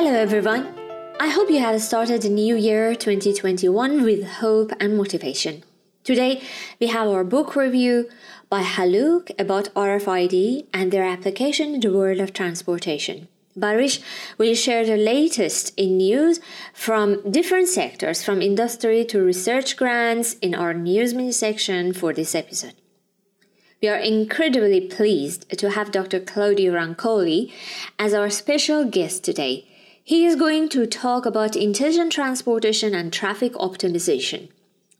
Hello, everyone. I hope you have started the new year 2021 with hope and motivation. Today, we have our book review by Haluk about RFID and their application in the world of transportation. Barish will share the latest in news from different sectors, from industry to research grants, in our news mini section for this episode. We are incredibly pleased to have Dr. Claudio Roncoli as our special guest today. He is going to talk about intelligent transportation and traffic optimization.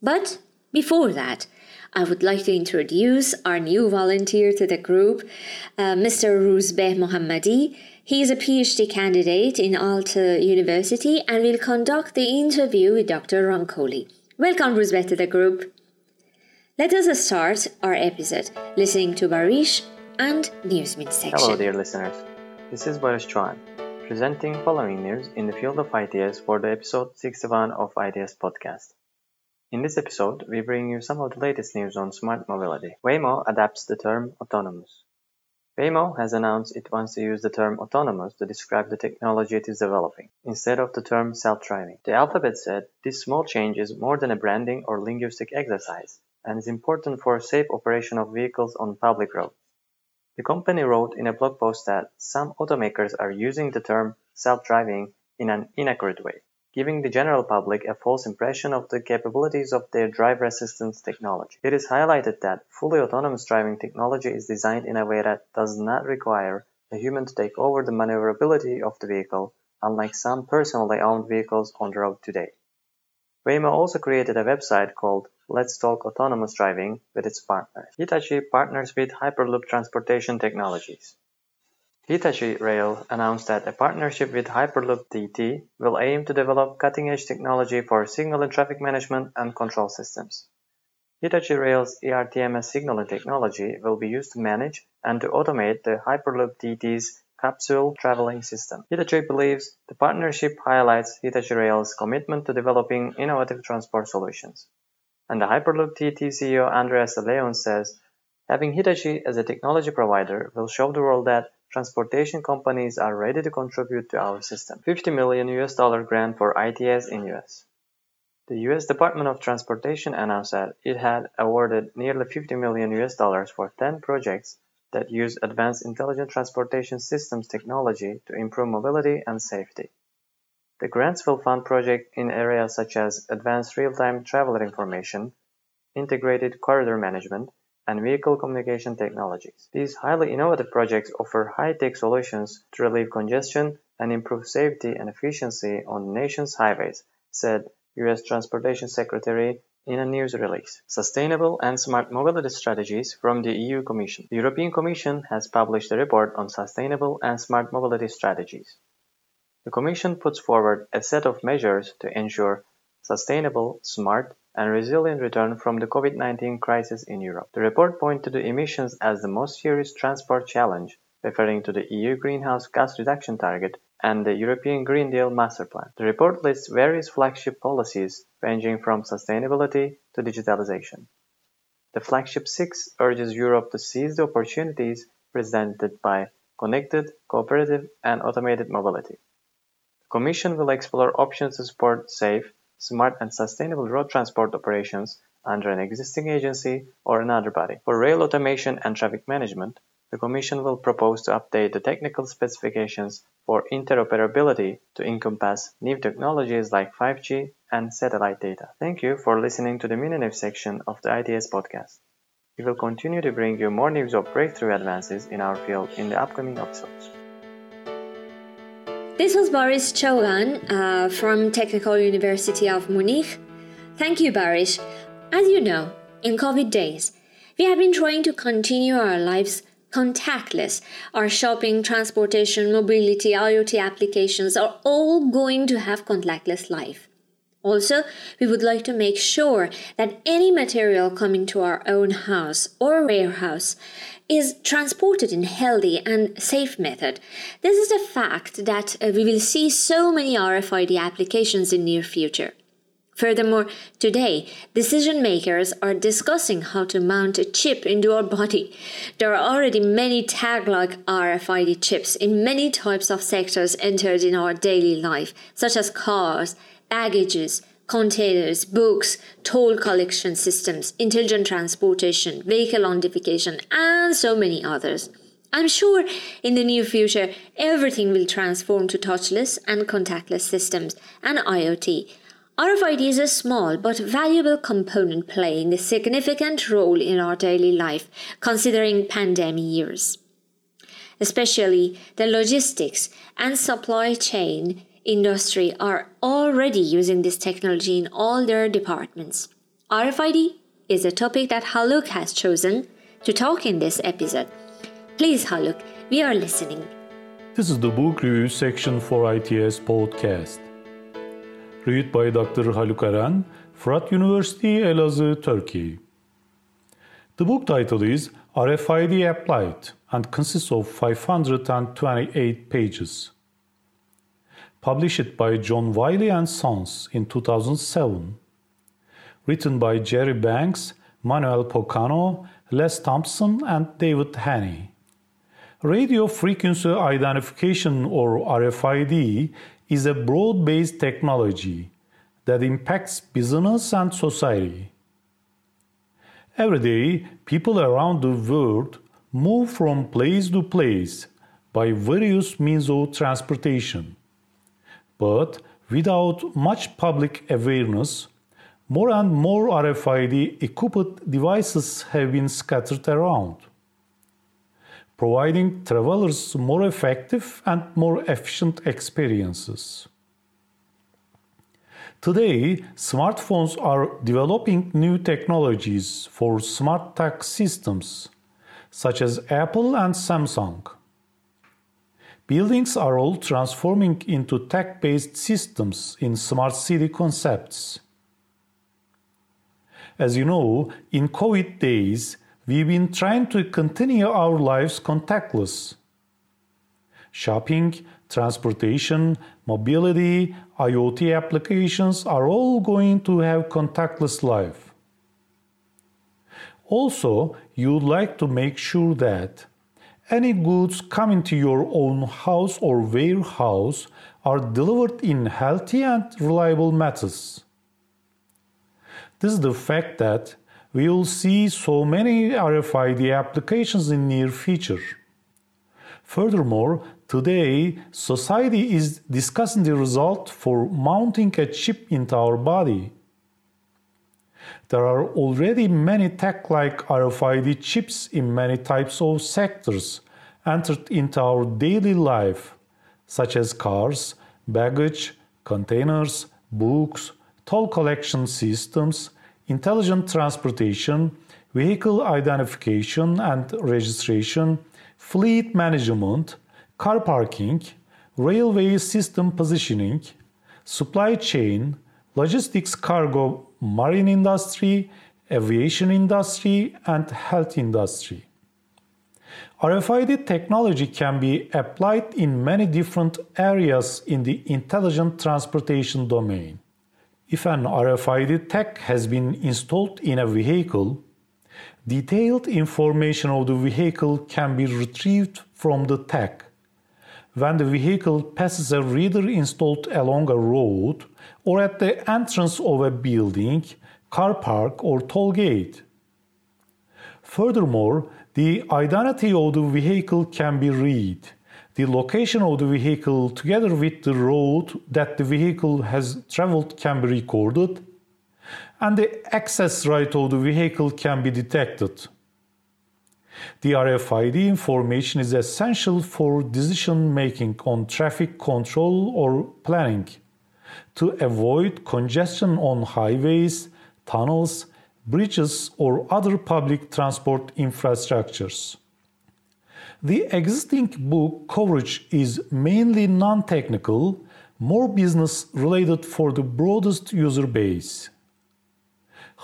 But before that, I would like to introduce our new volunteer to the group, uh, Mr. Ruzbeh Mohammadi. He is a PhD candidate in Aalto University and will conduct the interview with Dr. Roncoli. Welcome, Ruzbeh, to the group. Let us start our episode listening to Barish and Newsmin section. Hello, dear listeners. This is Barish Chouhan, presenting following news in the field of ITS for the episode 61 of ITS podcast. In this episode, we bring you some of the latest news on smart mobility. Waymo adapts the term autonomous. Waymo has announced it wants to use the term autonomous to describe the technology it is developing, instead of the term self-driving. The alphabet said this small change is more than a branding or linguistic exercise, and is important for safe operation of vehicles on public roads. The company wrote in a blog post that some automakers are using the term self-driving in an inaccurate way giving the general public a false impression of the capabilities of their driver assistance technology. It is highlighted that fully autonomous driving technology is designed in a way that does not require a human to take over the maneuverability of the vehicle, unlike some personally owned vehicles on the road today. Waymo also created a website called Let's Talk Autonomous Driving with its partners. Hitachi partners with Hyperloop Transportation Technologies. Hitachi Rail announced that a partnership with Hyperloop TT will aim to develop cutting-edge technology for signal and traffic management and control systems. Hitachi Rail's ERTMS signaling technology will be used to manage and to automate the Hyperloop TT's capsule traveling system. Hitachi believes the partnership highlights Hitachi Rail's commitment to developing innovative transport solutions. And the Hyperloop TT CEO Andrés de León says, having Hitachi as a technology provider will show the world that transportation companies are ready to contribute to our system. 50 million US dollar grant for ITS in US. The US Department of Transportation announced that it had awarded nearly 50 million US dollars for 10 projects that use advanced intelligent transportation systems technology to improve mobility and safety. The grants will fund projects in areas such as advanced real-time traveler information, integrated corridor management, and vehicle communication technologies. These highly innovative projects offer high-tech solutions to relieve congestion and improve safety and efficiency on the nation's highways, said U.S. Transportation Secretary in a news release. Sustainable and smart mobility strategies from the EU Commission. The European Commission has published a report on sustainable and smart mobility strategies. The Commission puts forward a set of measures to ensure sustainable, smart, and resilient return from the COVID-19 crisis in Europe. The report points to the emissions as the most serious transport challenge, referring to the EU greenhouse gas reduction target and the European Green Deal Master Plan. The report lists various flagship policies ranging from sustainability to digitalization. The flagship 6 urges Europe to seize the opportunities presented by connected, cooperative, and automated mobility. Commission will explore options to support safe, smart and sustainable road transport operations under an existing agency or another body. For rail automation and traffic management, the Commission will propose to update the technical specifications for interoperability to encompass new technologies like 5G and satellite data. Thank you for listening to the mini section of the ITS podcast. We will continue to bring you more news of breakthrough advances in our field in the upcoming episodes. This was Boris Chouhan uh, from Technical University of Munich. Thank you, Boris. As you know, in COVID days, we have been trying to continue our lives contactless. Our shopping, transportation, mobility, IoT applications are all going to have contactless life. Also, we would like to make sure that any material coming to our own house or warehouse is transported in healthy and safe method. This is a fact that uh, we will see so many RFID applications in near future. Furthermore, today, decision makers are discussing how to mount a chip into our body. There are already many tag like RFID chips in many types of sectors entered in our daily life, such as cars, baggages, containers, books, toll collection systems, intelligent transportation, vehicle identification, and so many others. I'm sure in the near future everything will transform to touchless and contactless systems and IoT RFID is a small but valuable component playing a significant role in our daily life, considering pandemic years. Especially the logistics and supply chain industry are already using this technology in all their departments. RFID is a topic that Haluk has chosen to talk in this episode. Please, Haluk, we are listening. This is the book review section for ITS podcast read by Dr. Haluk Eren, Fırat University, Elazığ, Turkey. The book title is RFID Applied and consists of 528 pages. Published by John Wiley and Sons in 2007. Written by Jerry Banks, Manuel Pachano, Les Thompson, and David Hanny. Radio frequency identification or RFID is a broad based technology that impacts business and society. Every day, people around the world move from place to place by various means of transportation. But without much public awareness, more and more RFID equipped devices have been scattered around providing travelers more effective and more efficient experiences. Today, smartphones are developing new technologies for smart tag systems, such as Apple and Samsung. Buildings are all transforming into tech based systems in smart city concepts. As you know, in COVID days, we've been trying to continue our lives contactless. Shopping, transportation, mobility, IoT applications are all going to have contactless life. Also, you'd like to make sure that any goods coming to your own house or warehouse are delivered in healthy and reliable methods. This is the fact that we will see so many RFID applications in near future. Furthermore, today society is discussing the result for mounting a chip into our body. There are already many tech-like RFID chips in many types of sectors entered into our daily life, such as cars, baggage, containers, books, toll collection systems, intelligent transportation, vehicle identification and registration, fleet management, car parking, railway system positioning, supply chain, logistics cargo, marine industry, aviation industry, and health industry. RFID technology can be applied in many different areas in the intelligent transportation domain. If an RFID tag has been installed in a vehicle, detailed information of the vehicle can be retrieved from the tag. When the vehicle passes a reader installed along a road or at the entrance of a building, car park, or toll gate. Furthermore, the identity of the vehicle can be read the location of the vehicle together with the road that the vehicle has traveled can be recorded, and the access right of the vehicle can be detected. The RFID information is essential for decision making on traffic control or planning to avoid congestion on highways, tunnels, bridges, or other public transport infrastructures. The existing book coverage is mainly non technical, more business related for the broadest user base.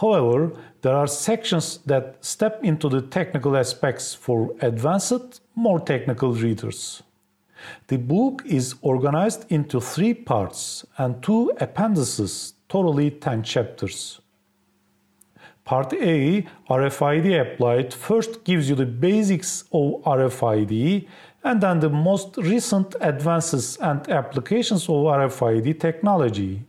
However, there are sections that step into the technical aspects for advanced, more technical readers. The book is organized into three parts and two appendices totally 10 chapters. Part A, RFID Applied, first gives you the basics of RFID and then the most recent advances and applications of RFID technology.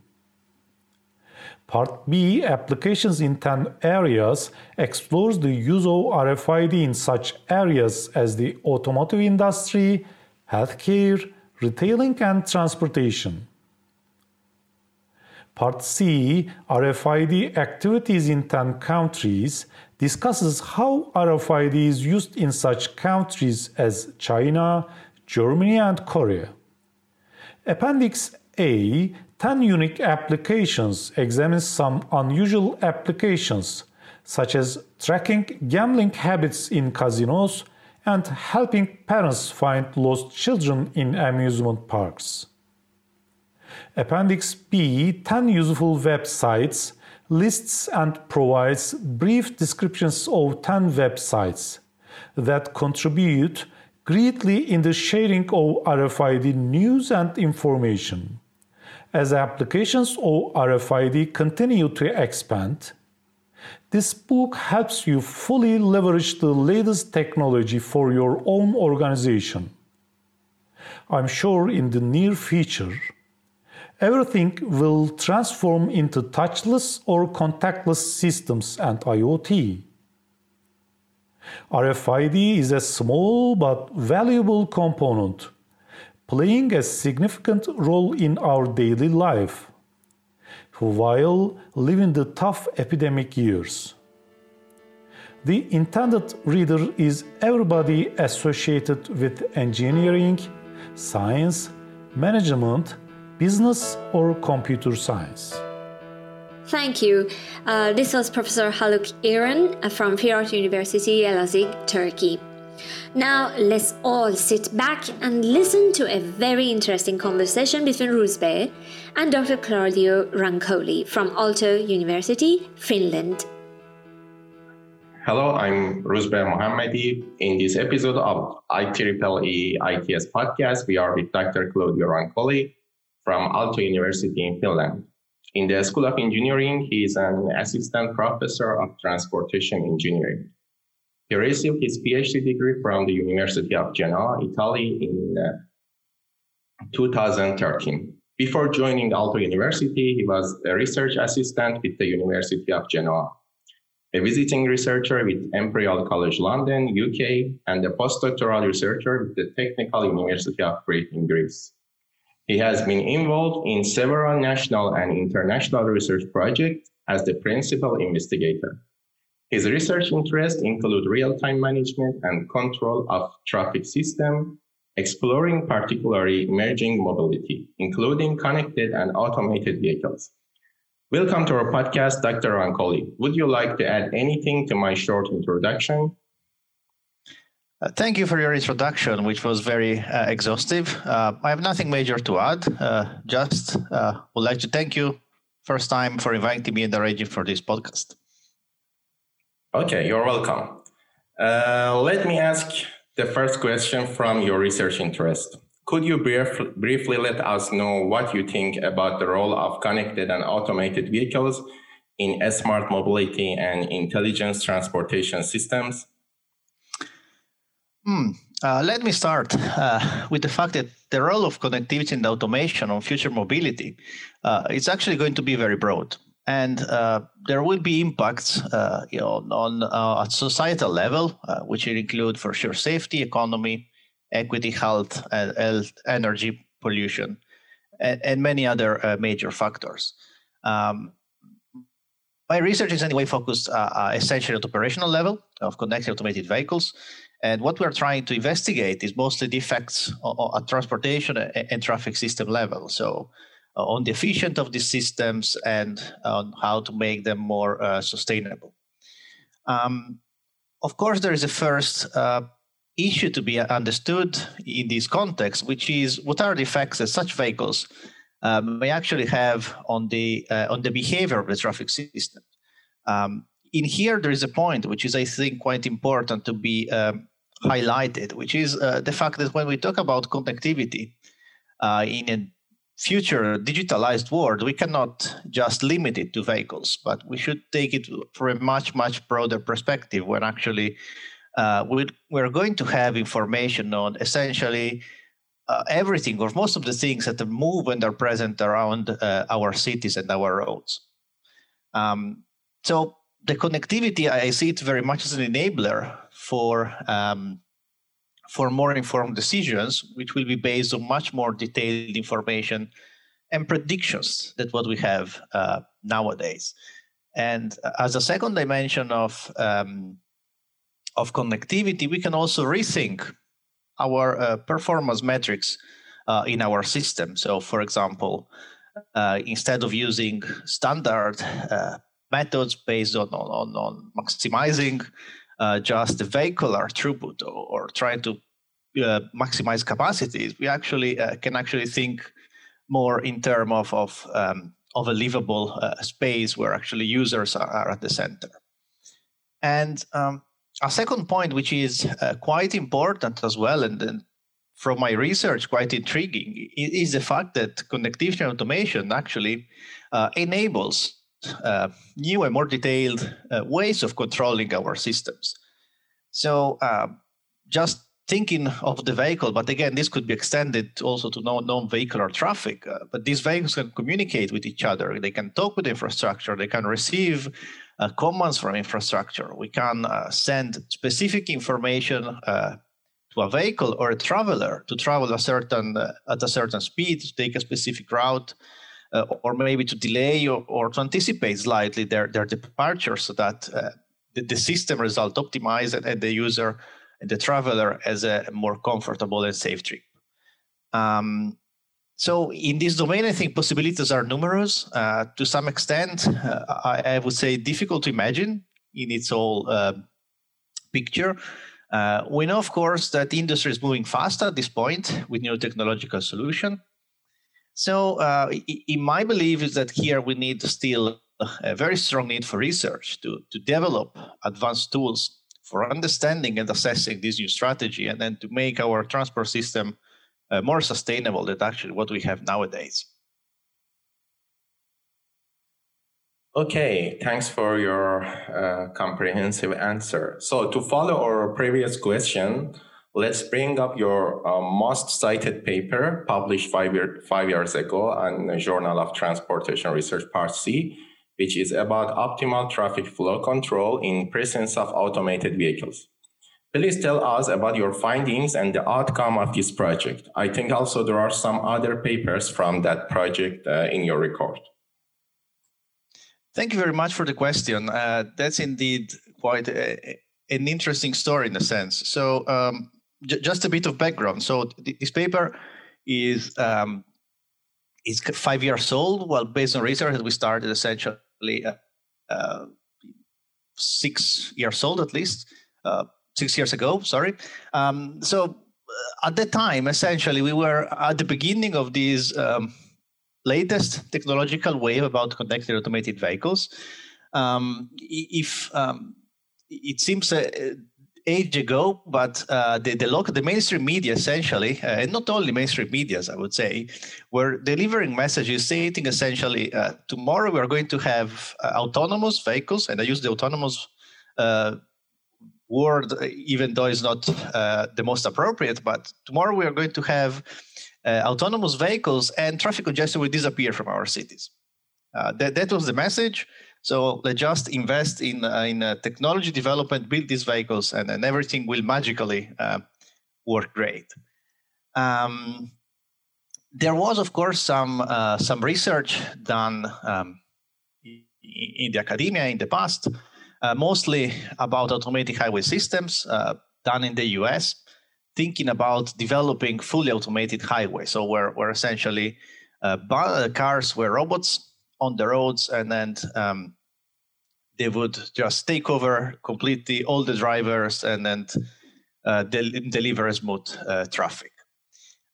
Part B, Applications in 10 Areas, explores the use of RFID in such areas as the automotive industry, healthcare, retailing, and transportation. Part C, RFID Activities in 10 Countries, discusses how RFID is used in such countries as China, Germany, and Korea. Appendix A 10 unique applications examines some unusual applications, such as tracking gambling habits in casinos and helping parents find lost children in amusement parks. Appendix B 10 useful websites lists and provides brief descriptions of 10 websites that contribute greatly in the sharing of RFID news and information. As applications of RFID continue to expand, this book helps you fully leverage the latest technology for your own organization. I'm sure in the near future, everything will transform into touchless or contactless systems and IoT. RFID is a small but valuable component playing a significant role in our daily life while living the tough epidemic years. The intended reader is everybody associated with engineering, science, management, business, or computer science. Thank you. Uh, this was Professor Haluk Eren from Firat University, Elazig, Turkey. Now let's all sit back and listen to a very interesting conversation between Ruzbeh and Dr. Claudio Roncoli from Aalto University, Finland. Hello, I'm Ruzbeh Mohammadi. In this episode of IEEE ITS podcast, we are with Dr. Claudio Roncoli from Aalto University in Finland. In the School of Engineering, he is an assistant professor of transportation engineering. He received his PhD degree from the University of Genoa, Italy in uh, 2013. Before joining Aalto University, he was a research assistant with the University of Genoa, a visiting researcher with Imperial College London, UK, and a postdoctoral researcher with the Technical University of Crete in Greece. He has been involved in several national and international research projects as the principal investigator. His research interests include real-time management and control of traffic system, exploring particularly emerging mobility, including connected and automated vehicles. Welcome to our podcast, Dr. Roncoli. Would you like to add anything to my short introduction? Uh, thank you for your introduction, which was very uh, exhaustive. Uh, I have nothing major to add. Uh, just uh, would like to thank you first time for inviting me and arranging for this podcast. Okay, you're welcome. Uh, let me ask the first question from your research interest. Could you brief, briefly let us know what you think about the role of connected and automated vehicles in smart mobility and intelligence transportation systems? Hmm. Uh, let me start uh, with the fact that the role of connectivity and automation on future mobility uh, is actually going to be very broad and uh, there will be impacts uh, you know, on uh, at societal level, uh, which will include for sure safety, economy, equity, health, and energy pollution, and, and many other uh, major factors. Um, my research is anyway focused uh, essentially at operational level of connected automated vehicles. And what we're trying to investigate is mostly the effects at transportation and, and traffic system level. So uh, on the efficiency of these systems and on how to make them more uh, sustainable. Um, of course, there is a first uh, issue to be understood in this context, which is what are the effects that such vehicles um, may actually have on the uh, on the behavior of the traffic system. Um, in here, there is a point which is, I think, quite important to be um, highlighted, which is uh, the fact that when we talk about connectivity uh, in a future digitalized world, we cannot just limit it to vehicles, but we should take it for a much, much broader perspective when actually uh, we, we're going to have information on essentially uh, everything or most of the things that move and are present around uh, our cities and our roads. Um, so the connectivity, I see it very much as an enabler for um, for more informed decisions, which will be based on much more detailed information and predictions than what we have uh, nowadays. And as a second dimension of um, of connectivity, we can also rethink our uh, performance metrics uh, in our system. So, for example, uh, instead of using standard uh, methods based on, on, on maximizing uh, just the vehicular throughput or, or trying to uh, maximize capacities, we actually can actually think more in terms of, of, um, of a livable space where actually users are, are, at the center. And um, a second point, which is uh, quite important as well, and, and, from my research, quite intriguing, is the fact that connectivity automation actually uh, enables uh, new and more detailed uh, ways of controlling our systems. So, um, just thinking of the vehicle, but again, this could be extended also to non vehicular traffic. Uh, but these vehicles can communicate with each other, they can talk with infrastructure, they can receive uh, commands from infrastructure. We can uh, send specific information uh, to a vehicle or a traveler to travel a certain uh, at a certain speed to take a specific route, uh, or maybe to delay or, or, to anticipate slightly their their departure so that uh, the, the, system result optimized and the user and the traveler has a more comfortable and safe trip. Um, so in this domain, I think possibilities are numerous. Uh, to some extent, uh, I, I, would say difficult to imagine in its whole uh, picture. Uh, we know, of course, that industry is moving fast at this point with new technological solution. So, uh, in my belief is that here we need still a very strong need for research to, to develop advanced tools for understanding and assessing this new strategy, and then to make our transport system uh, more sustainable than actually what we have nowadays. Okay, thanks for your uh, comprehensive answer. So to follow our previous question, let's bring up your uh, most cited paper published five, year, five years ago on the Journal of Transportation Research Part C, which is about optimal traffic flow control in presence of automated vehicles. Please tell us about your findings and the outcome of this project. I think also there are some other papers from that project uh, in your record. Thank you very much for the question. Uh, that's indeed quite a, an interesting story in a sense. So, um, j- just a bit of background. So, th- this paper is um, is five years old. Well, based on research that we started essentially uh, uh six years old at least. Uh, six years ago. Sorry. Um, so uh, at that time, essentially, we were at the beginning of this um, latest technological wave about connected automated vehicles. Um, if um, it seems uh, age ago, but uh, the the, local, the mainstream media essentially, uh, and not only mainstream medias, I would say, were delivering messages stating essentially, uh, tomorrow we are going to have uh, autonomous vehicles, and I use the autonomous uh, word, even though it's not uh, the most appropriate. But tomorrow we are going to have autonomous vehicles and traffic congestion will disappear from our cities. That, that was the message. So let's just invest in, uh, in uh, technology development, build these vehicles, and, and everything will magically uh, work great. Um, there was, of course, some some research done um, in the academia in the past uh, mostly about automated highway systems uh, done in the US, thinking about developing fully automated highways. So where essentially uh, uh, cars were robots on the roads and then um, they would just take over completely all the drivers and then uh, del- deliver smooth uh, traffic.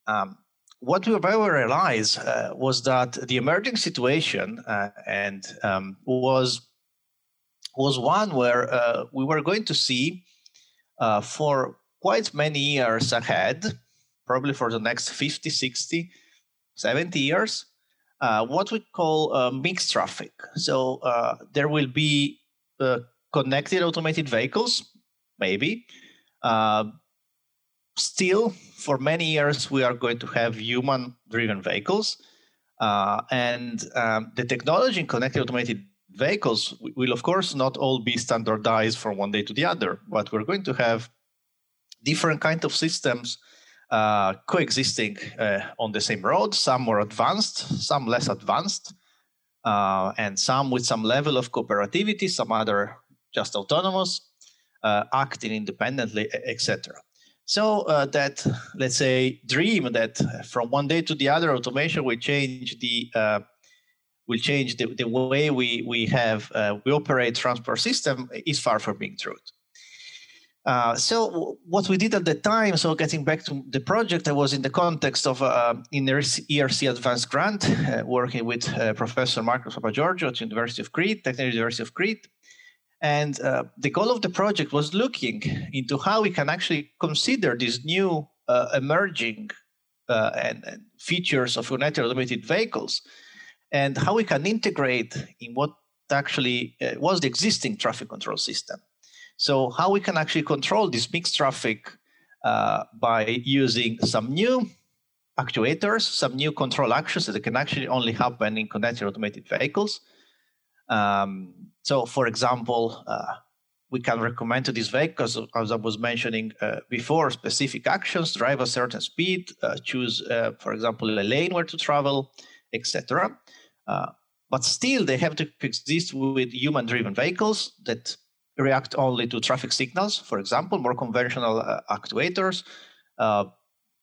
Um, what we realized uh, was that the emerging situation uh, and um, was was one where uh, we were going to see uh, for quite many years ahead, probably for the next 50, 60, 70 years, uh, what we call uh, mixed traffic. So uh, there will be uh, connected automated vehicles, maybe. Uh, still, for many years, we are going to have human driven vehicles. And um, the technology in connected automated vehicles will, of course, not all be standardized from one day to the other, but we're going to have different kind of systems uh, coexisting uh, on the same road, some more advanced, some less advanced, uh, and some with some level of cooperativity, some other just autonomous, uh, acting independently, etc. So uh, that, let's say, dream that from one day to the other, automation will change the uh, will change the, the way we we have we operate transport system is far from being true. Uh, so what we did at the time, so getting back to the project, I was in the context of uh, in ERC Advanced Grant, uh, working with uh, Professor Markos Papageorgiou at the University of Crete, Technical University of Crete. And uh, the goal of the project was looking into how we can actually consider these new emerging and, and, features of connected automated vehicles and how we can integrate in what actually was the existing traffic control system. So how we can actually control this mixed traffic uh, by using some new actuators, some new control actions that can actually only happen in connected automated vehicles. Um, so, for example, uh, we can recommend to these vehicles, as I was mentioning uh, before, specific actions, drive a certain speed, uh, choose, uh, for example, a lane where to travel, etc. Uh, but still, they have to exist with human-driven vehicles that react only to traffic signals, for example, more conventional uh, actuators. Uh,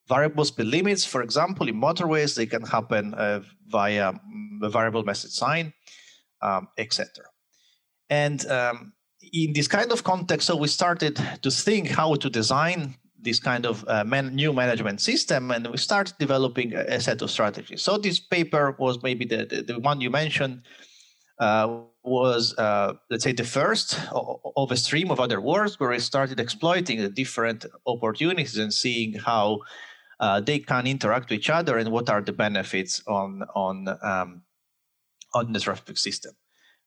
variable speed limits, for example, in motorways, they can happen uh, via mm, a variable message sign, um, etc. And um, in this kind of context, so we started to think how to design this kind of uh, man- new management system, and we started developing a, set of strategies. So this paper was maybe the, the, the one you mentioned, uh, was, uh, let's say, the first of a stream of other works where I started exploiting the different opportunities and seeing how uh, they can interact with each other and what are the benefits on on um, on the traffic system.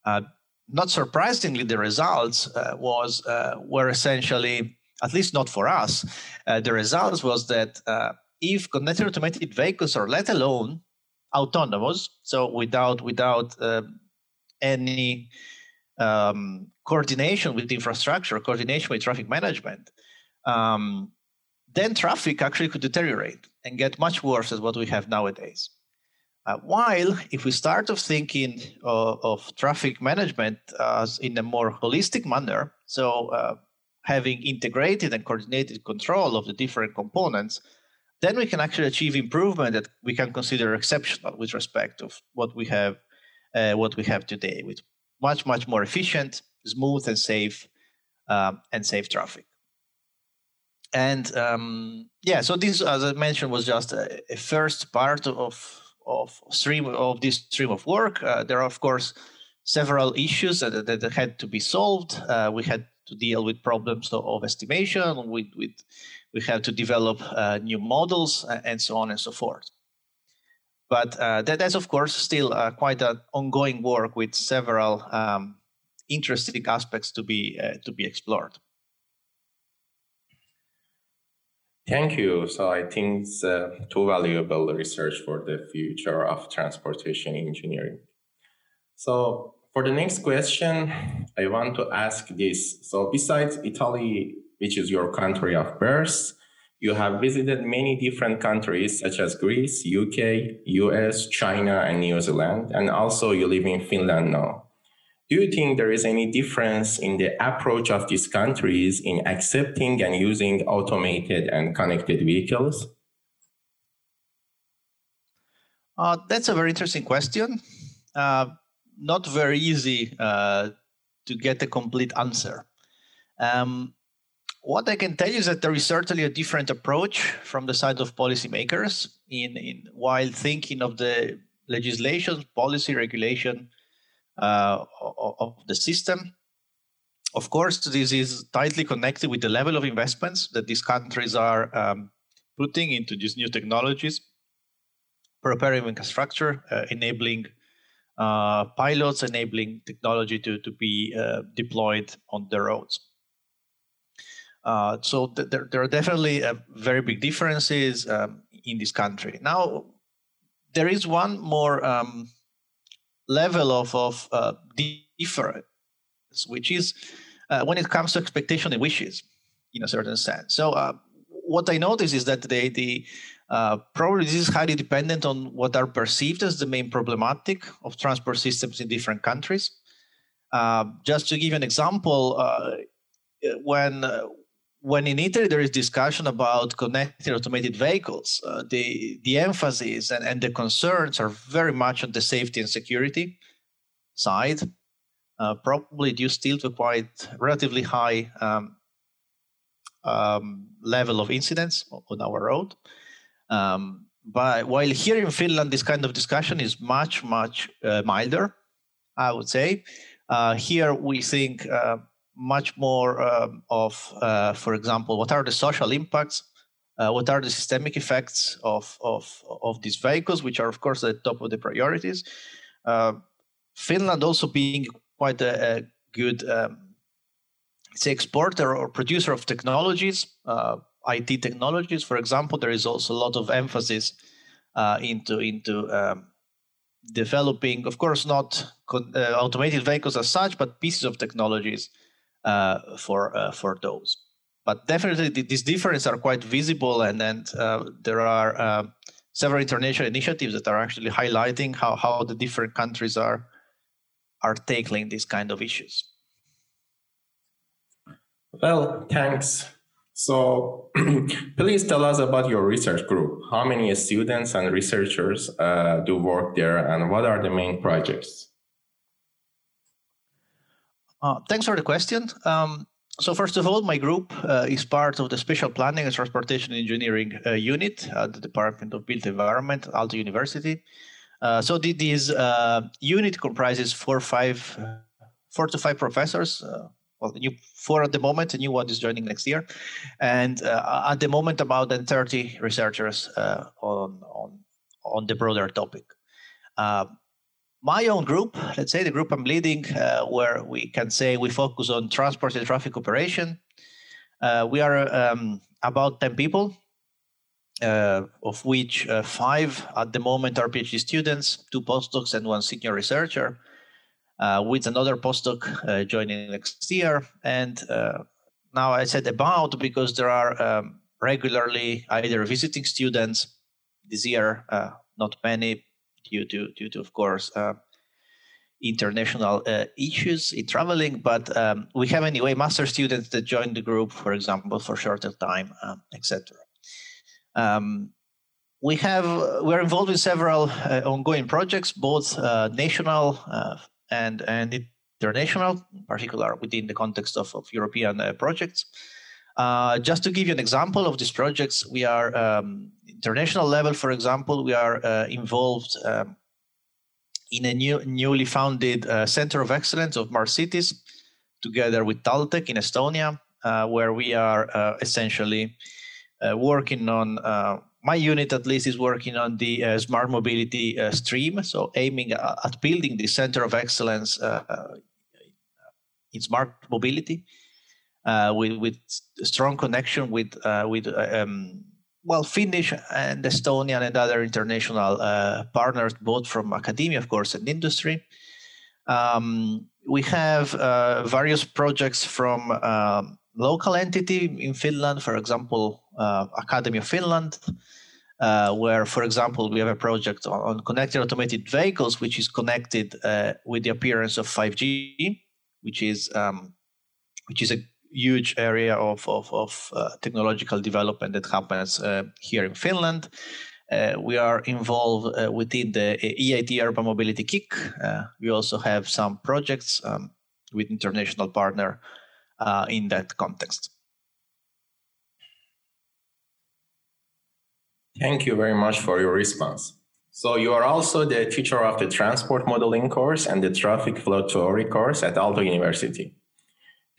Uh, not surprisingly, the results uh, was uh, were essentially, at least not for us, uh, the results was that if connected automated vehicles are let alone autonomous, so without without any um, coordination with infrastructure, coordination with traffic management, um, then traffic actually could deteriorate and get much worse than what we have nowadays. Uh, while if we start of thinking of, of traffic management as in a more holistic manner, so uh, having integrated and coordinated control of the different components, then we can actually achieve improvement that we can consider exceptional with respect of what we have uh, what we have today with much much more efficient smooth and safe um, and safe traffic. And um, yeah so this as i mentioned was just a, a first part of of stream of this stream of work. Uh, there are of course several issues that, that, had to be solved. Uh, we had to deal with problems of, estimation with, with we have to develop uh, new models and so on and so forth but uh, that, that's, of course, still uh, quite an ongoing work with several um, interesting aspects to be uh, to be explored. Thank you. So I think it's uh, too valuable research for the future of transportation engineering. So for the next question, I want to ask this. So besides Italy, which is your country of birth, you have visited many different countries such as Greece, UK, US, China, and New Zealand, and also you live in Finland now. Do you think there is any difference in the approach of these countries in accepting and using automated and connected vehicles? Uh, that's a very interesting question. Uh, not very easy uh, to get a complete answer. Um, what I can tell you is that there is certainly a different approach from the side of policymakers in, in while thinking of the legislation, policy, regulation uh, of the system. Of course, this is tightly connected with the level of investments that these countries are um, putting into these new technologies. preparing infrastructure, uh, enabling uh, pilots, enabling technology to, to be uh, deployed on the roads. Uh, so th- there, there are definitely very big differences um, in this country. Now, there is one more um, level of, of difference, which is when it comes to expectation and wishes in a certain sense. So uh, what I notice is that the the uh, probably this is highly dependent on what are perceived as the main problematic of transport systems in different countries. Uh, just to give an example, uh, when uh, when in Italy there is discussion about connected automated vehicles, uh, the the emphasis and, and the concerns are very much on the safety and security side. probably due still to quite relatively high um, um, level of incidents on our road. Um, but while here in Finland, this kind of discussion is much, much uh, milder, I would say. Uh, here we think uh, much more um, of, uh, for example, what are the social impacts? Uh, what are the systemic effects of, of, of these vehicles, which are, of course, at the top of the priorities? Uh, Finland also being quite a, a good um, say exporter or producer of technologies, uh, IT technologies, for example, there is also a lot of emphasis uh, into into um, developing, of course, not uh, automated vehicles as such, but pieces of technologies uh, for uh, for those. But definitely, these differences are quite visible, and then uh, there are several international initiatives that are actually highlighting how how the different countries are are tackling these kind of issues. Well, thanks. So, please tell us about your research group. How many students and researchers uh, do work there, and what are the main projects? Uh, thanks for the question. Um, so, first of all, my group uh, is part of the Spatial Planning and Transportation Engineering uh, unit at the Department of Built Environment, Aalto University. Uh, so, this uh, unit comprises four, five, four to five professors well, new four at the moment, a new one is joining next year, and uh, at the moment about 30 researchers uh, on on on the broader topic. Uh, my own group, let's say the group I'm leading, uh, where we can say we focus on transport and traffic operation. Uh, we are um, about 10 people, uh, of which five at the moment are PhD students, two postdocs, and one senior researcher uh, with another postdoc uh, joining next year. And uh, now I said about because there are um, regularly either visiting students this year, uh, not many due to due to of course uh, international uh, issues in traveling, but um, we have anyway master students that join the group, for example, for shorter time, um, etc. Um, we have we're involved in several ongoing projects, both national and, and international, in particular within the context of, of European uh, projects. Uh, just to give you an example of these projects, we are um, international level. For example, we are uh, involved um, in a new, newly founded uh, Center of Excellence of Smart Cities, together with TalTech in Estonia, uh, where we are uh, essentially working on my unit at least is working on the uh, smart mobility uh, stream so aiming at building the center of excellence uh, uh in smart mobility uh, with with strong connection with uh, with um, well finnish and estonian and other international partners both from academia of course and industry. Um, we have various projects from um, local entity in finland for example uh, Academy of Finland, uh, where, for example, we have a project on, on connected automated vehicles, which is connected uh, with the appearance of 5G, which is um, which is a huge area of of, of uh, technological development that happens uh, here in Finland. Uh, we are involved within the EIT Urban Mobility KIC. we also have some projects um, with international partner in that context. Thank you very much for your response. So you are also the teacher of the transport modeling course and the traffic flow theory course at Aalto University.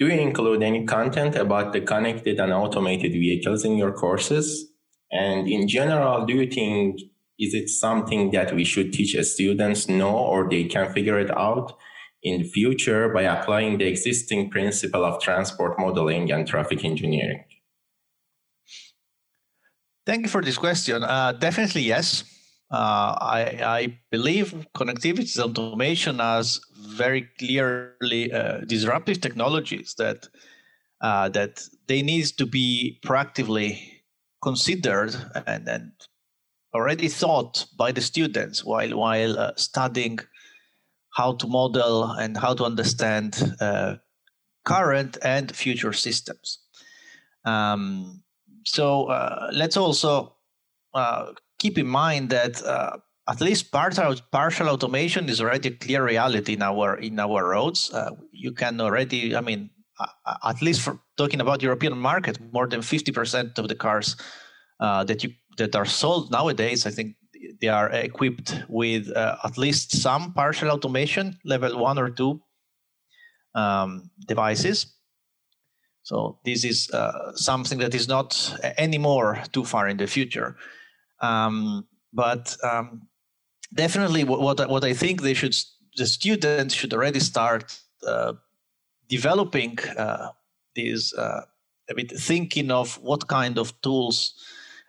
Do you include any content about the connected and automated vehicles in your courses? And in general, do you think is it something that we should teach students know or they can figure it out in the future by applying the existing principle of transport modeling and traffic engineering? Thank you for this question. Uh, definitely yes. Uh, I, I, believe connectivity and automation as very clearly uh, disruptive technologies that uh, that they need to be proactively considered and, and already thought by the students while while uh, studying how to model and how to understand uh, current and future systems. Um, so uh, let's also keep in mind that uh, at least partial, partial automation is already a clear reality in our in our roads. Uh, you can already, I mean, at least for talking about European market, more than 50% of the cars that you that are sold nowadays, I think they are equipped with uh, at least some partial automation, level one or two um, devices. So this is uh, something that is not anymore too far in the future. Um, but um, definitely, what, what, what I think they should the students should already start uh, developing uh, this uh, thinking of what kind of tools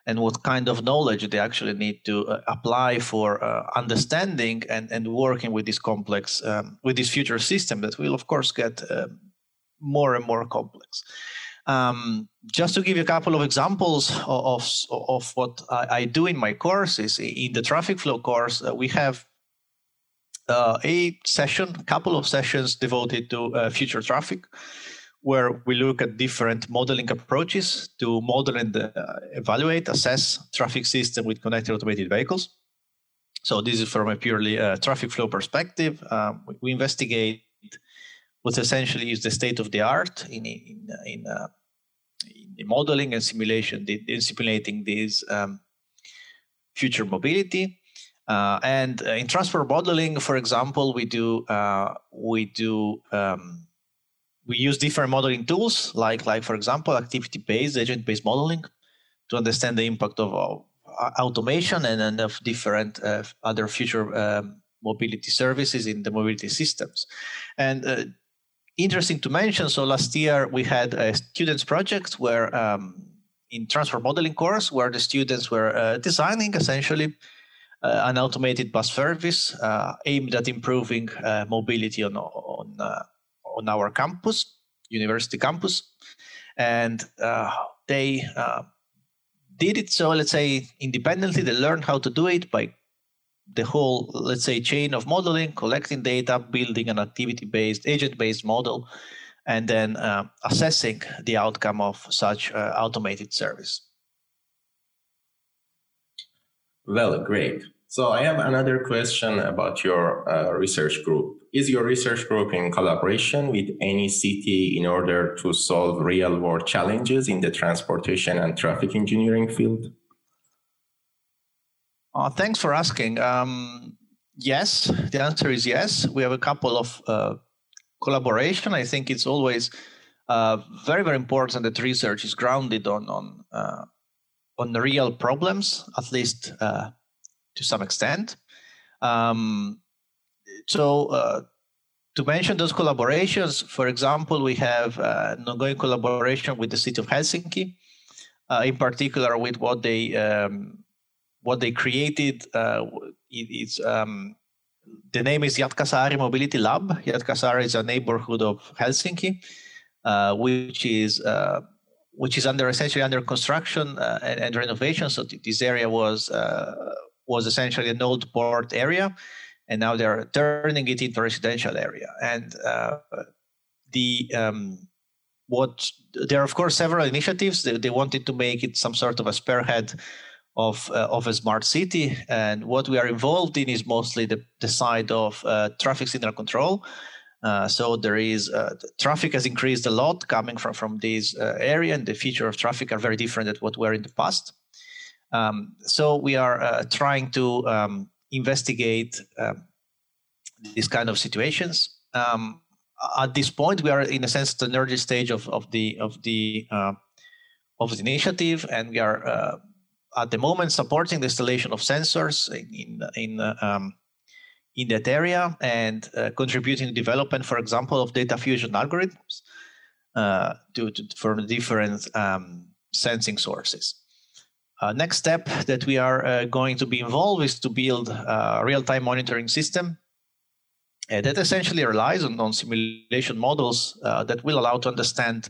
and what kind of knowledge they actually need to uh, apply for uh, understanding and, and working with this complex um, with this future system that will of course get uh, more and more complex um, just to give you a couple of examples of, of, what I, I, do in my courses in the traffic flow course uh, we have uh, a session a couple of sessions devoted to uh, future traffic where we look at different modeling approaches to model and uh, evaluate, assess traffic system with connected automated vehicles. So this is from a purely uh, traffic flow perspective. Um, we, we, investigate what essentially is the state of the art in in in, uh, in modeling and simulation, in simulating this um, future mobility. Uh, and uh, in transport modeling, for example, we do uh, we do um, we use different modeling tools, like like for example, activity-based, agent-based modeling, to understand the impact of uh, automation and, and of different other future um, mobility services in the mobility systems. And uh, interesting to mention. So last year we had a students project where um, in transfer modeling course where the students were uh, designing essentially uh, an automated bus service uh, aimed at improving mobility on on on our campus, university campus, and uh, they uh, did it so let's say independently. They learned how to do it by the whole let's say chain of modeling, collecting data, building an activity-based, agent-based model, and then uh, assessing the outcome of such uh, automated service. Well, great. So I have another question about your uh, research group. Is your research group in collaboration with any city in order to solve real world challenges in the transportation and traffic engineering field? Uh, thanks for asking. Um, yes, the answer is yes. We have a couple of uh, collaboration. I think it's always uh, very, very important that research is grounded on on uh, on real problems, at least uh, to some extent. Um, so uh, to mention those collaborations, for example, we have uh, an ongoing collaboration with the city of Helsinki, in particular with what they um, what they created. Uh, it's um, the name is Jätkäsaari Mobility Lab. Jätkäsaari is a neighborhood of Helsinki, uh, which is uh, which is under essentially under construction and, and, renovation. So this area was was essentially an old port area, and now they're turning it into a residential area. And uh, the um, what there are of course several initiatives. They, they, wanted to make it some sort of a spearhead of uh, of a smart city, and what we are involved in is mostly the, the side of uh, traffic signal control. Uh, so there is uh, traffic has increased a lot coming from from this uh, area, and the feature of traffic are very different than what were in the past. Um, so we are uh, trying to um, investigate um, these kind of situations. Um, at this point, we are in a sense the early stage of, of the of the of the initiative, and we are at the moment supporting the installation of sensors in in um, in that area and uh, contributing development, for example, of data fusion algorithms uh, to, to, for different um, sensing sources. Uh, next step that we are uh, going to be involved is to build a real-time monitoring system uh, that essentially relies on, on simulation models uh, that will allow to understand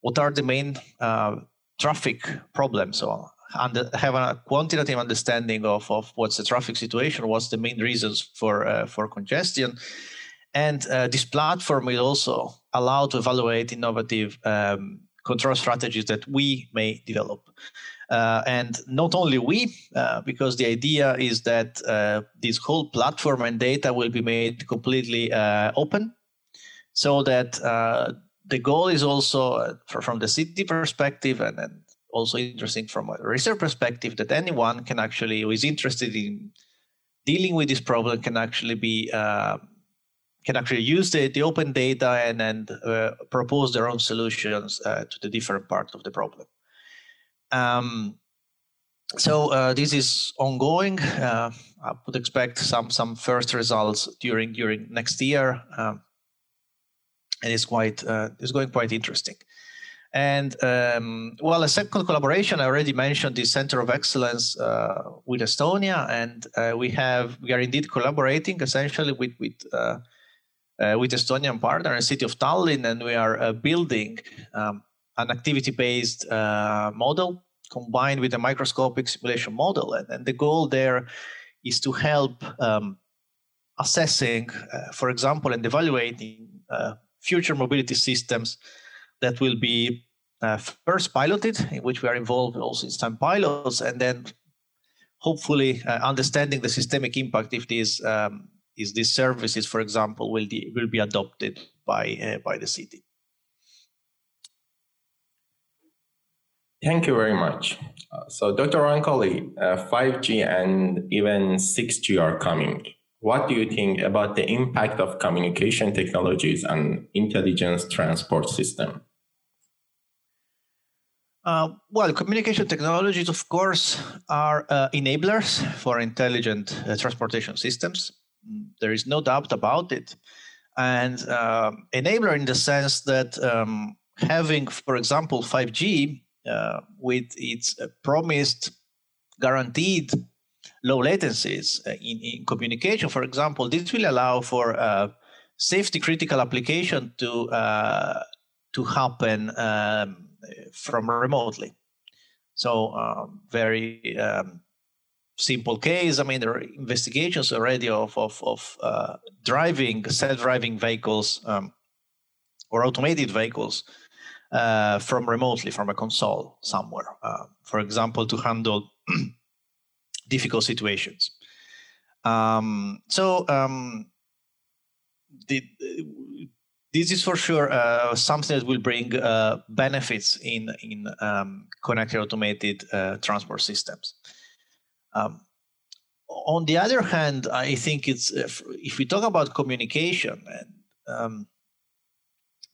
what are the main traffic problems or and have a quantitative understanding of, of what's the traffic situation, what's the main reasons for uh, for congestion, and uh, this platform will also allow to evaluate innovative um, control strategies that we may develop. Uh, and not only we, uh, because the idea is that uh, this whole platform and data will be made completely uh, open, so that the goal is also from the city perspective and, and also interesting from a research perspective that anyone can actually who is interested in dealing with this problem can actually be uh, can actually use the, the open data and and uh, propose their own solutions uh, to the different parts of the problem. Um, so uh, this is ongoing. Uh, I would expect some some first results during during next year, um, and it's quite uh, it's going quite interesting. And um, well, a second collaboration, I already mentioned the Center of Excellence uh, with Estonia, and uh, we have we are indeed collaborating essentially with with uh, uh with Estonian partner, the city of Tallinn, and we are uh, building um, an activity-based uh, model combined with a microscopic simulation model, and, and the goal there is to help um, assessing, for example, and evaluating future mobility systems that will be uh, first piloted, in which we are involved also in some pilots, and then hopefully uh, understanding the systemic impact if these um, is these services, for example, will be, will be adopted by uh, by the city. Thank you very much. Uh, so, Dr. Roncoli, 5G uh, and even 6G are coming. What do you think about the impact of communication technologies on intelligence transport system? Uh, well, communication technologies, of course, are uh, enablers for intelligent uh, transportation systems. There is no doubt about it. And uh, enabler in the sense that um, having, for example, 5G uh, with its uh, promised guaranteed low latencies in, in, communication, for example, this will allow for safety critical application to, to happen. Um, from remotely. So um, very um, simple case. I mean, there are investigations already of of, of uh, driving self-driving vehicles um, or automated vehicles uh, from remotely from a console somewhere. Uh, for example, to handle difficult situations. Um, so um, the, this is for sure uh, something that will bring uh, benefits in in um, connected automated uh, transport systems. Um, on the other hand, I think it's if, uh, if we talk about communication and um,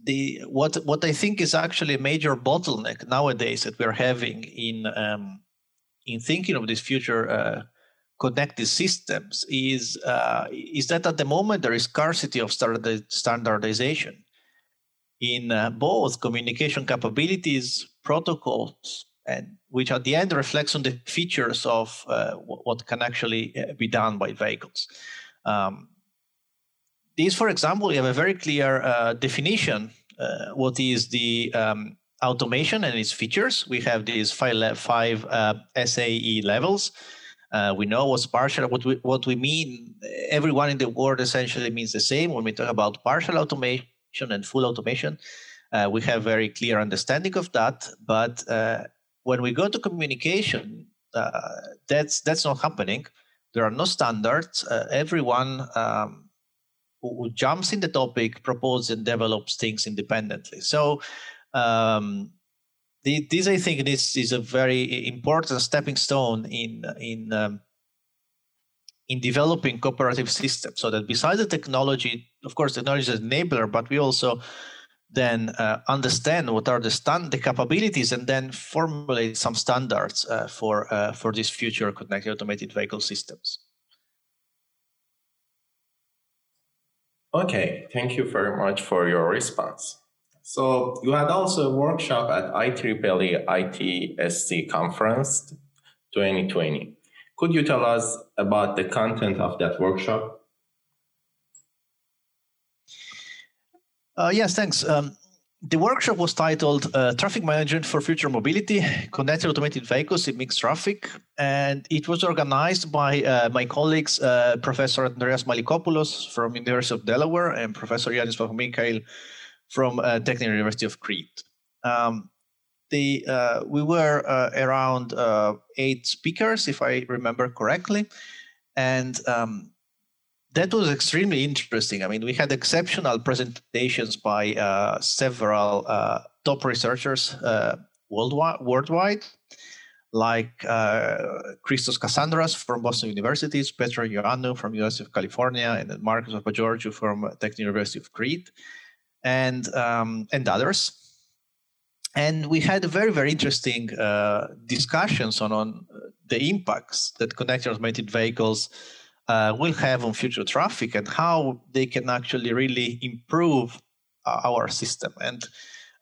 the what what I think is actually a major bottleneck nowadays that we're having in um, in thinking of this future uh, connected systems is uh, is that at the moment there is scarcity of standardization in uh, both communication capabilities, protocols, and which at the end reflects on the features of uh, what can actually uh, be done by vehicles. Um, these, for example, we have a very clear uh, definition uh, what is the um, automation and its features. We have these five, five SAE levels uh, we know what's partial, what we, what we mean. Everyone in the world essentially means the same when we talk about partial automation and full automation. Uh, we have very clear understanding of that, but uh, when we go to communication, uh, that's that's not happening. There are no standards. Uh, everyone um, who, who, jumps in the topic proposes and develops things independently. So um, the, this I think this is a very important stepping stone in in um, in developing cooperative systems. So that besides the technology, of course, technology is an enabler, but we also then uh, understand what are the stand the capabilities and then formulate some standards uh, for uh, for these future connected automated vehicle systems. Okay, thank you very much for your response. So you had also a workshop at IEEE ITSC conference 2020. Could you tell us about the content of that workshop? Uh, yes, thanks. Um, the workshop was titled uh, Traffic Management for Future Mobility, Connected Automated Vehicles in Mixed Traffic. And it was organized by uh, my colleagues, uh, Professor Andreas Malikopoulos from University of Delaware and Professor Yanis Papamichail from uh, Technical University of Crete. Um, the, uh, we were uh, around eight speakers, if I remember correctly. And um, that was extremely interesting. I mean, we had exceptional presentations by uh, several uh, top researchers uh, worldwide, worldwide, like Christos Cassandras from Boston University, Petra Ioannou from University of California, and Markos Papageorgiou from Technical University of Crete, and um, and others. And we had very very interesting uh, discussions on on the impacts that connected automated vehicles uh, will have on future traffic and how they can actually really improve uh, our system. And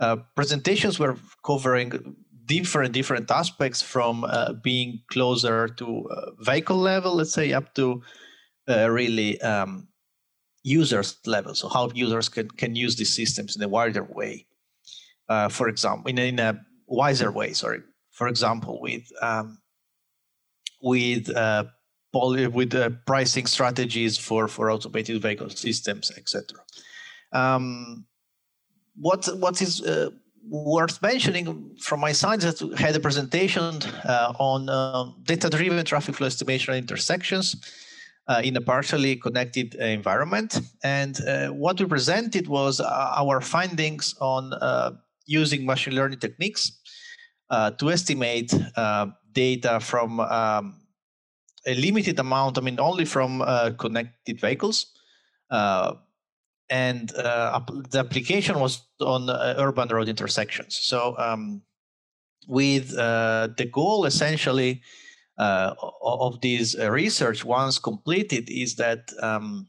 uh, presentations were covering different different aspects from uh, being closer to uh, vehicle level, let's say, up to uh, really um, users level. So how users can can use these systems in a wider way. for example, in in a wiser way. Sorry. For example, with um, with with uh, pricing strategies for for automated vehicle systems, etc. Um, what what is uh, worth mentioning from my side that we had a presentation uh, on um, data-driven traffic flow estimation at intersections uh, in a partially connected environment. And uh, what we presented was uh, our findings on using machine learning techniques to estimate data from um, a limited amount, I mean, only from uh, connected vehicles. Uh, and uh, the application was on uh, urban road intersections. So, um, with uh, the goal essentially uh, of this research, once completed, is that um,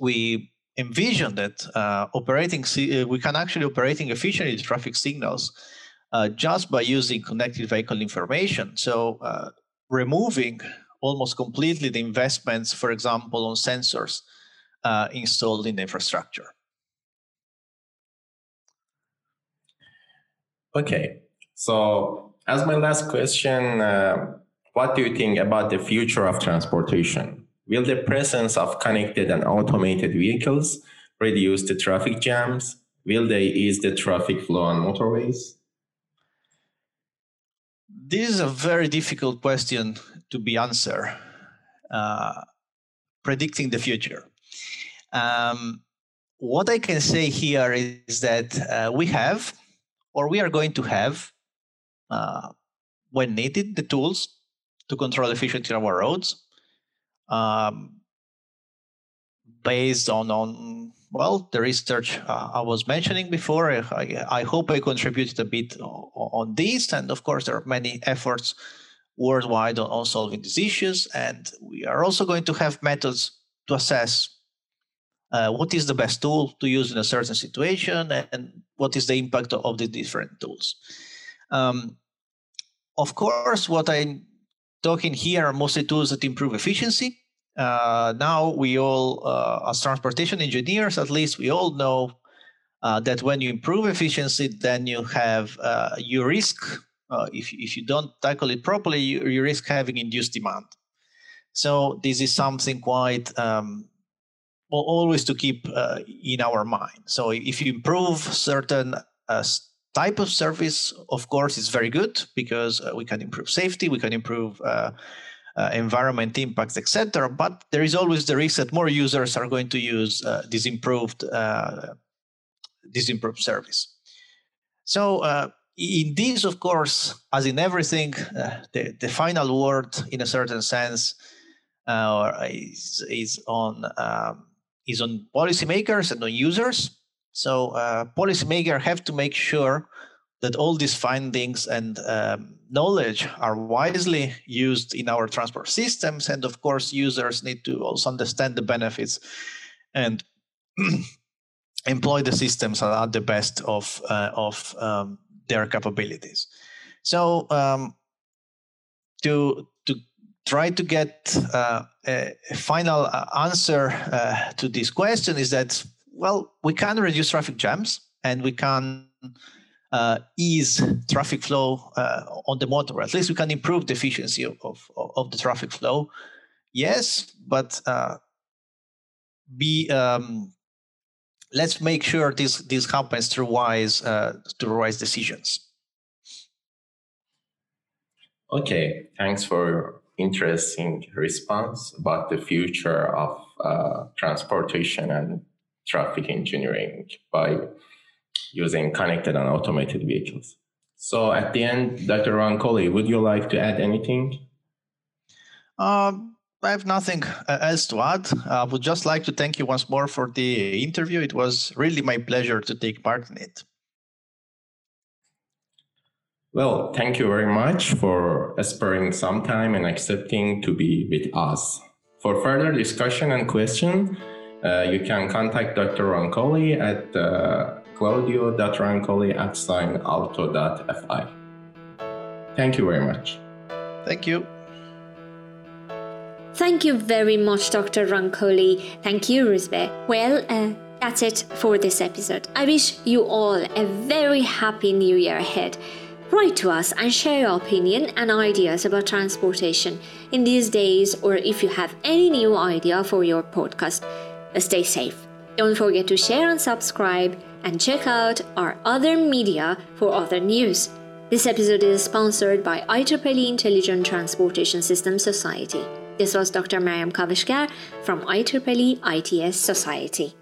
we envision that operating we can actually operating efficiently traffic signals just by using connected vehicle information. So removing almost completely the investments, for example, on sensors uh, installed in the infrastructure. Okay, so as my last question, uh, what do you think about the future of transportation? Will the presence of connected and automated vehicles reduce the traffic jams? Will they ease the traffic flow on motorways? this is a very difficult question to be answered. Uh, predicting the future. Um, what I can say here is that uh, we have, or we are going to have, uh, when needed, the tools to control efficiently our roads, um, based on on well, the research uh, I was mentioning before, I, I, hope I contributed a bit on, on this. And of course, there are many efforts worldwide on, on, solving these issues. And we are also going to have methods to assess uh, what is the best tool to use in a certain situation and what is the impact of the different tools. Um, of course, what I'm talking here are mostly tools that improve efficiency uh, now we all, uh, as transportation engineers, at least we all know uh, that when you improve efficiency, then you have uh, you risk uh, if if you don't tackle it properly, you, you risk having induced demand. So this is something quite um, well, always to keep uh, in our mind. So if you improve certain type of service, of course, is very good because we can improve safety, we can improve uh, environment impacts, etc. But there is always the risk that more users are going to use uh, this improved uh, this improved service. So uh, in this, of course, as in everything, uh, the, the final word, in a certain sense, uh, is is on um, is on policymakers and on users. So uh, policymakers have to make sure that all these findings and um, knowledge are wisely used in our transport systems. And of course, users need to also understand the benefits and employ the systems at the best of, uh, of um, their capabilities. So um, to, to try to get uh, a, final uh, answer uh, to this question is that, well, we can reduce traffic jams and we can uh, ease traffic flow uh, on the motor. At least we can improve the efficiency of, of, of the traffic flow. Yes, but uh, be um, let's make sure this this happens through wise uh, through wise decisions. Okay, thanks for your interesting response about the future of uh, transportation and traffic engineering by using connected and automated vehicles. So at the end, Dr. Ron Roncoli, would you like to add anything? Um, I have nothing uh, else to add. I would just like to thank you once more for the interview. It was really my pleasure to take part in it. Well, thank you very much for sparing some time and accepting to be with us. For further discussion and question, uh, you can contact Dr. Roncoli at uh, claudio.roncoli at signalto.fi. Thank you very much. Thank you. Thank you very much, Dr. Roncoli. Thank you, Ruzbeh. Well, uh, that's it for this episode. I wish you all a very happy new year ahead. Write to us and share your opinion and ideas about transportation in these days, or if you have any new idea for your podcast. Stay safe. Don't forget to share and subscribe and check out our other media for other news. This episode is sponsored by IEEE Intelligent Transportation Systems Society. This was Dr. Mariam Kavishkar from IEEE ITS Society.